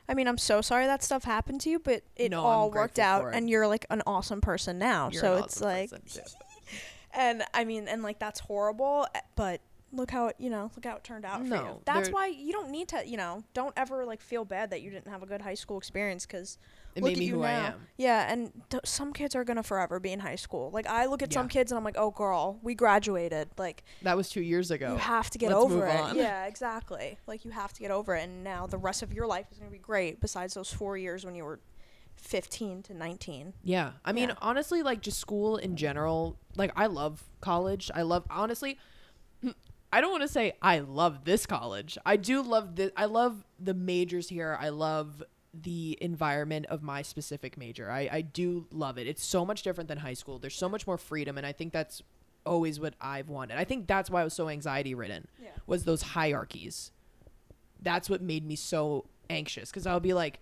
I mean, I'm so sorry that stuff happened to you, but it No, I'm all worked grateful out for it. and you're like an awesome person now. You're so an it's awesome like person. and I mean, and like that's horrible, eh, but look how it, you know, look how it turned out for you. No, That's why you don't need to, you know, don't ever like feel bad that you didn't have a good high school experience cuz it look made at me you who I now. am. Yeah, and th- some kids are going to forever be in high school. Like I look at some kids and I'm like, "Oh girl, we graduated." Like That was 2 years ago. you have to get Let's over it. on. Yeah, exactly. Like you have to get over it and now the rest of your life is going to be great besides those 4 years when you were 15 to 19. Yeah. I mean, Yeah. honestly, like just school in general, like I love college. I love honestly I don't want to say I love this college. I do love this I love the majors here. I love the environment of my specific major. I, I do love it. It's so much different than high school. There's so much more freedom and I think that's always what I've wanted. I think that's why I was so anxiety ridden Yeah. was those hierarchies. That's what made me so anxious because I'll be like,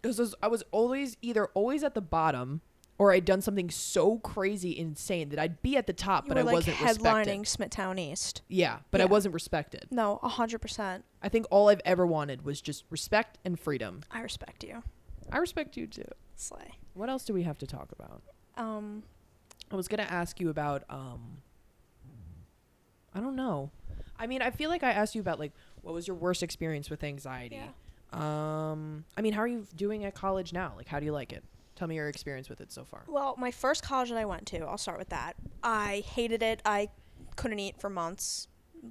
because I was always either always at the bottom or I'd done something so crazy insane that I'd be at the top, You but were I like wasn't headlining respected. Smithtown East. Yeah, but I wasn't respected. No, 100%. I think all I've ever wanted was just respect and freedom. I respect you. I respect you too. Slay. What else do we have to talk about? Um I was gonna ask you about um I don't know. I mean, I feel like I asked you about like what was your worst experience with anxiety. yeah. Um I mean, how are you doing at college now? Like how do you like it? Tell me your experience with it so far. Well, my first college that I went to, I'll start with that. I hated it. I couldn't eat for months.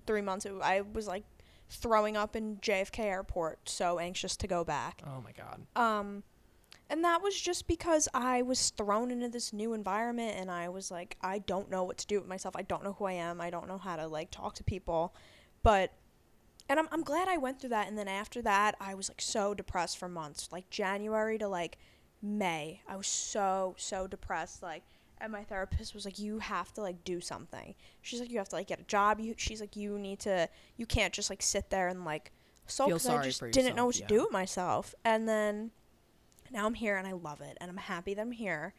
3 months it, I was like throwing up in JFK airport, so anxious to go back. Oh my god. Um, and that was just because I was thrown into this new environment and I was like, I don't know what to do with myself. I don't know who I am. I don't know how to like talk to people. But, and I'm, I'm glad I went through that. And then after that, I was like so depressed for months, like January to like May. I was so, so depressed. Like, and my therapist was like, you have to like do something. She's like, you have to like get a job. You, she's like, you need to, you can't just like sit there and like, so because I just for didn't know what to yeah. do with myself. And then now I'm here and I love it and I'm happy that I'm here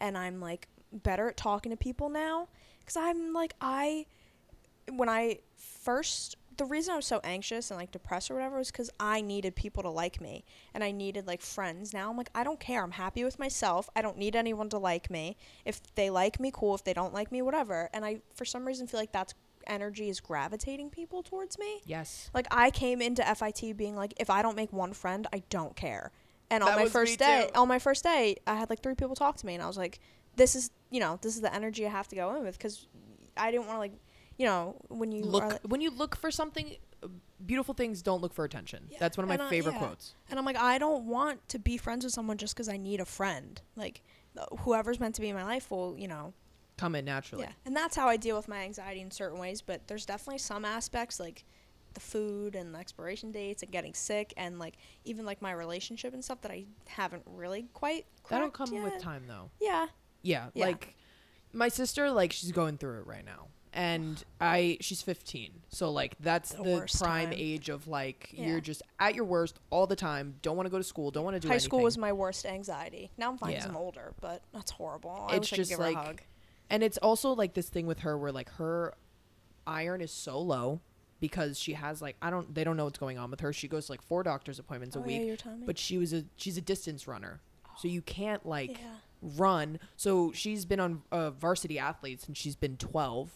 and I'm like better at talking to people now cuz I'm like I when I first the reason I was so anxious and like depressed or whatever was cuz I needed people to like me and I needed like friends. Now I'm like I don't care. I'm happy with myself. I don't need anyone to like me. If they like me, cool. If they don't like me, whatever. And I for some reason feel like that's energy is gravitating people towards me. Yes. Like I came into FIT being like, if I don't make one friend, I don't care. And on my first day, too. on my first day, I had like three people talk to me, and I was like, this is, you know, this is the energy I have to go in with because I didn't want to like, you know, when you look are, like- when you look for something uh, beautiful things don't look for attention. Yeah, That's one of my and I- favorite yeah. quotes. and I'm like, I don't want to be friends with someone just because I need a friend. Like, whoever's meant to be in my life will, you know, Come in naturally. yeah. And that's how I deal with my anxiety in certain ways. But there's definitely some aspects like the food and the expiration dates and getting sick and like even like my relationship and stuff that I haven't really quite. That'll come with time though. Yeah. Yeah, Yeah. like my sister like she's going through it right now. And I she's 15. So like that's The the, prime time. age of like Yeah. you're just at your worst all the time. Don't want to go to school. Don't want to do High anything. school was my worst anxiety. Now I'm fine Yeah. I'm older, but that's horrible. I It's wish just I could give like- her a hug. and it's also like this thing with her where like her iron is so low because she has like I don't they don't know what's going on with her. She goes to like four doctor's appointments Oh, a week, yeah, you're telling me. but she was a she's a distance runner. So you can't like run. So she's been on uh, varsity athletes and she's been 12 uh,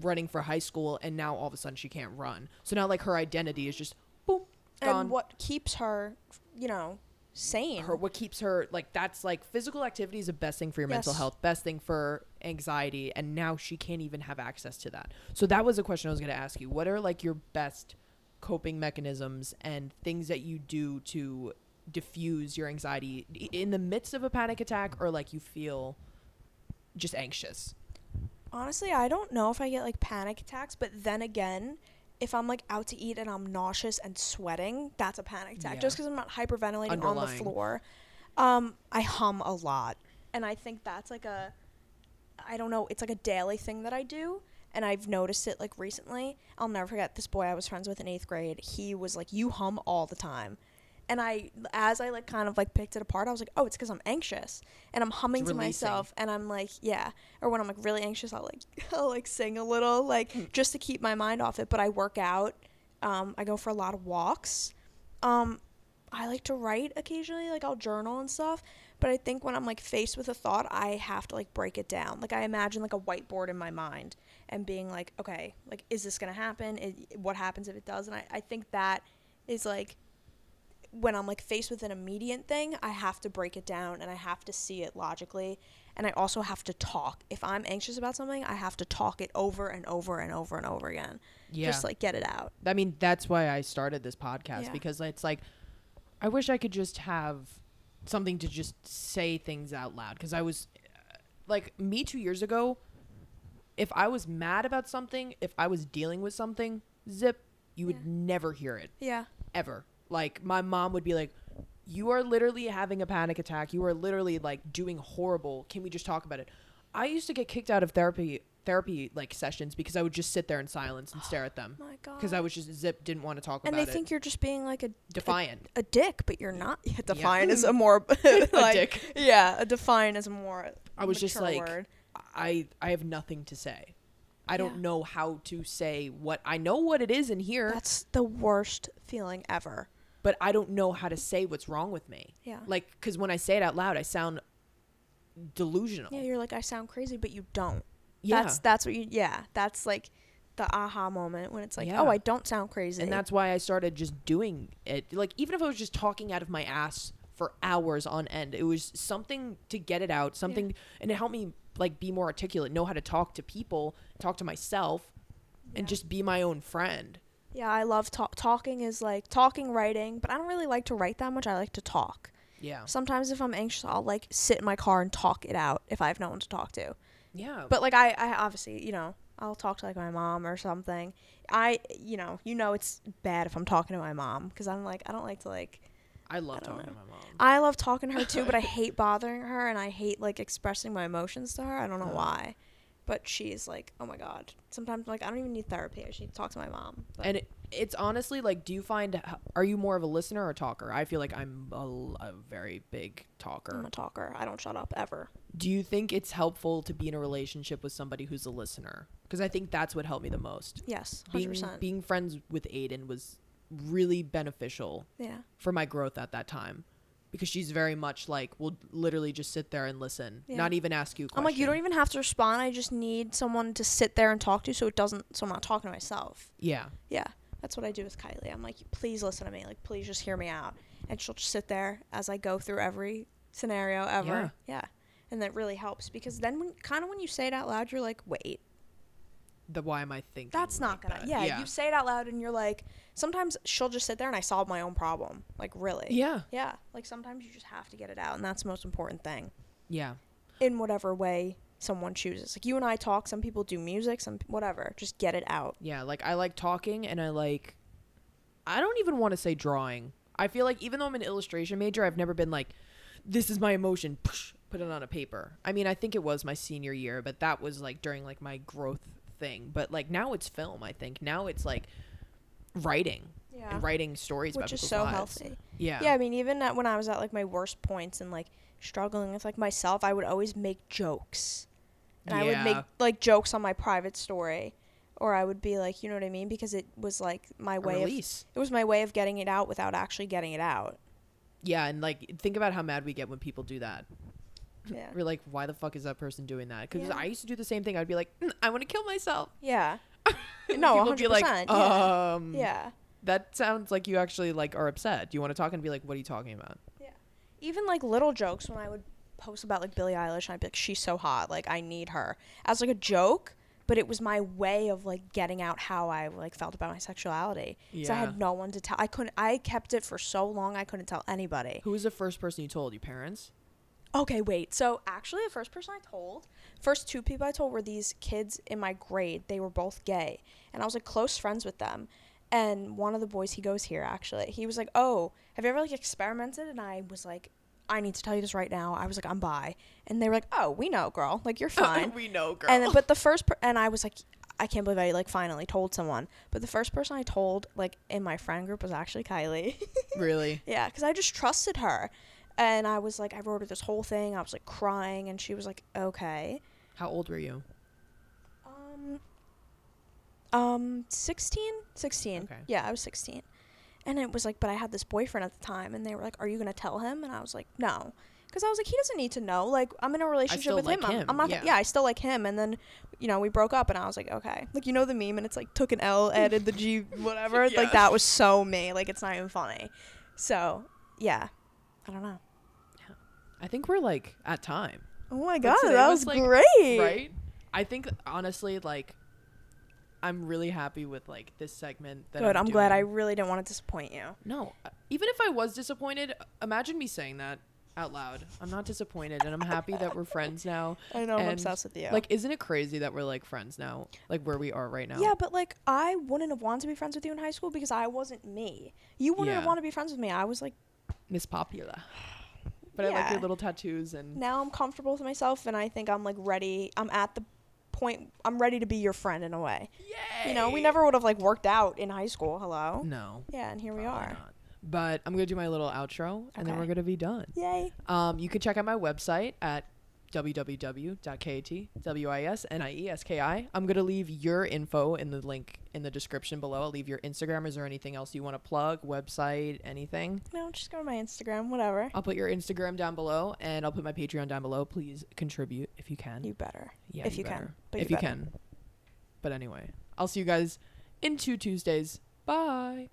running for high school and now all of a sudden she can't run. So now like her identity is just boom gone. And what keeps her, you know, sane? her what keeps her like that's like physical activity is the best thing for your mental health best thing for anxiety and now she can't even have access to that so that was a question i was going to ask you what are like your best coping mechanisms and things that you do to diffuse your anxiety in the midst of a panic attack or like you feel just anxious Honestly, I don't know if I get like panic attacks, but then again, if I'm like out to eat and I'm nauseous and sweating, that's a panic attack. Yeah. Just because I'm not hyperventilating on the floor. Um, I hum a lot, and I think that's like a, I don't know, it's like a daily thing that I do. And I've noticed it like recently. I'll never forget this boy I was friends with in eighth grade. He was like, "You hum all the time," and I, as I like kind of like picked it apart, I was like, "Oh, it's because I'm anxious," and I'm humming It's to releasing. myself, and I'm like, "Yeah." Or when I'm like really anxious, I'll like I'll like sing a little, like Hmm. just to keep my mind off it. But I work out. Um, I go for a lot of walks. Um, I like to write occasionally, like I'll journal and stuff. But I think when I'm like faced with a thought, I have to like break it down. Like I imagine like a whiteboard in my mind and being like, okay, like is this gonna happen? What happens if it does? And I, I think that is like when I'm like faced with an immediate thing, I have to break it down and I have to see it logically. And I also have to talk. If I'm anxious about something, I have to talk it over and over and over and over again. yeah Just like get it out. I mean, that's why I started this podcast Yeah. because it's like, I wish I could just have something to just say things out loud. Because I was, uh, like, me two years ago, if I was mad about something, if I was dealing with something, zip, you would never hear it Yeah. ever. Like, my mom would be like, you are literally having a panic attack. You are literally like doing horrible. Can we just talk about it? I used to get kicked out of therapy therapy like sessions because I would just sit there in silence and stare at them My God. because I was just zip didn't want to talk and about it and they think you're just being like a Defiant. a dick, but you're not. Yeah, defiant is a more a dick. Yeah, a defiant is a more. I was just like, word. I I have nothing to say. I don't Yeah. know how to say what I know what it is in here, that's the worst feeling ever. But I don't know how to say what's wrong with me. Yeah. Like, because when I say it out loud, I sound delusional. Yeah, you're like I sound crazy, but you don't. Yeah. That's that's what you. Yeah, that's like the aha moment when it's like, oh, Yeah. oh, I don't sound crazy. and that's why I started just doing it. Like even if I was just talking out of my ass for hours on end, it was something to get it out, something, and it helped me like be more articulate, know how to talk to people, talk to myself, and just be my own friend. Yeah, I love talk. Talking is like talking, writing, but I don't really like to write that much. I like to talk. Yeah, Sometimes if I'm anxious, I'll like sit in my car and talk it out if I have no one to talk to. yeah. But like I, I obviously, you know, I'll talk to like my mom or something. I, you know, you know, it's bad if I'm talking to my mom because I'm like, I don't like to like. I love I talking know. to my mom. I love talking to her too, but I hate bothering her and I hate like expressing my emotions to her. I don't know Uh. why, but she's like, oh my god. Sometimes like I don't even need therapy. I just need to talk to my mom. But and it, it's honestly like, do you find are you more of a listener or a talker? I feel like I'm a very big talker. I'm a talker. I don't shut up ever. Do you think it's helpful to be in a relationship with somebody who's a listener? Because I think that's what helped me the most. Yes, hundred Being percent. being friends with Aiden was really beneficial Yeah. for my growth at that time. Because she's very much like will literally just sit there and listen, Yeah. not even ask you. A question. I'm like, you don't even have to respond. I just need someone to sit there and talk to, so it doesn't. So I'm not talking to myself. Yeah, Yeah, that's what I do with Kylie. I'm like, please listen to me. Like, please just hear me out. And she'll just sit there as I go through every scenario ever. Yeah. And that really helps because then when kind of when you say it out loud, you're like, wait, the why am I thinking? that's not like gonna. that? Yeah, yeah, you say it out loud and you're like, sometimes she'll just sit there and I solve my own problem. Like, really. yeah, Yeah. Like sometimes you just have to get it out, and that's the most important thing yeah. in whatever way someone chooses. Like you and I talk. Some people do music. Some whatever. Just get it out. Yeah, like I like talking and I like I don't even want to say drawing. I feel like even though I'm an illustration major, I've never been like this is my emotion, put it on a paper. I mean, I think it was my senior year, but that was like during like my growth thing. But like now it's film. I think now it's like writing Yeah. and writing stories about Which is so lives. healthy. Yeah. Yeah, I mean, even at, when I was at like my worst points and like struggling with like myself, I would always make jokes, and I would make like jokes on my private story, or I would be like, you know what I mean, because it was like my way of release. it was my way of getting it out without actually getting it out. Yeah, and like think about how mad we get when people do that. Yeah. We're like, why the fuck is that person doing that? Because Yeah. I used to do the same thing. I'd be like, "Mm, I want to kill myself. Yeah. No, people would be like, 100%, yeah. um, Yeah. that sounds like you actually like are upset. Do you want to talk and be like, what are you talking about? Yeah. Even like little jokes when I would post about like Billie Eilish and I'd be like, she's so hot, like I need her as like a joke, but it was my way of like getting out how I like felt about my sexuality. Because I had no one to tell. I couldn't. I kept it for so long. I couldn't tell anybody. Who was the first person you told? Your parents? Okay, wait. So actually, the first person I told, first two people I told were these kids in my grade. They were both gay, and I was like close friends with them. And one of the boys, he goes here actually. He was like, "Oh, have you ever like experimented?" And I was like, "I need to tell you this right now." I was like, "I'm bi," and they were like, "Oh, we know, girl. Like you're fine." we know, girl. and then, but the first, per- and I was like, I can't believe I like finally told someone. But the first person I told, like in my friend group, was actually Kylie. really? Yeah, because I just trusted her. And I was like, I wrote her this whole thing. I was like crying, and she was like, okay. How old were you? Um, um, 16? 16. Okay. Yeah, I was 16. And it was like, but I had this boyfriend at the time, and they were like, are you going to tell him? And I was like, no. Because I was like, he doesn't need to know. Like, I'm in a relationship with like him. I'm, him, I'm not, yeah. yeah. I still like him. And then, you know, we broke up, and I was like, okay. Like, you know the meme, and it's like, took an L, added the G, whatever. Yeah. Like, that was so me. Like, it's not even funny. So, yeah. I don't know. I think we're like at time, Oh my god, that was, was, like, great. right? I think honestly, like, I'm really happy with like this segment. That Good. I'm, I'm, glad I really didn't want to disappoint you. No, uh, even if I was disappointed, imagine me saying that out loud. I'm not disappointed, and I'm happy that we're friends now. I know I'm obsessed with you. Like, isn't it crazy that we're like friends now? Like where we are right now. yeah, but like I wouldn't have wanted to be friends with you in high school because I wasn't me. You wouldn't have wanted to be friends with me. I was like, Miss Popular. But I like your little tattoos and now I'm comfortable with myself, and I think I'm like ready. I'm at the point. I'm ready to be your friend in a way. Yay! You know, we never would have like worked out in high school. Hello. No. Yeah, and here we are. not. But I'm gonna do my little outro, and then we're gonna be done. Yay. Um, you can check out my website at www.katwisnieski. I'm gonna leave your info in the link in the description below. I'll leave your Instagram. Is there anything else you want to plug? Website? Anything? No, just go to my Instagram. Whatever. I'll put your Instagram down below, and I'll put my Patreon down below. Please contribute if you can. You better. yeah, if you can, better. but if you you can. But anyway, I'll see you guys in two Tuesdays. Bye.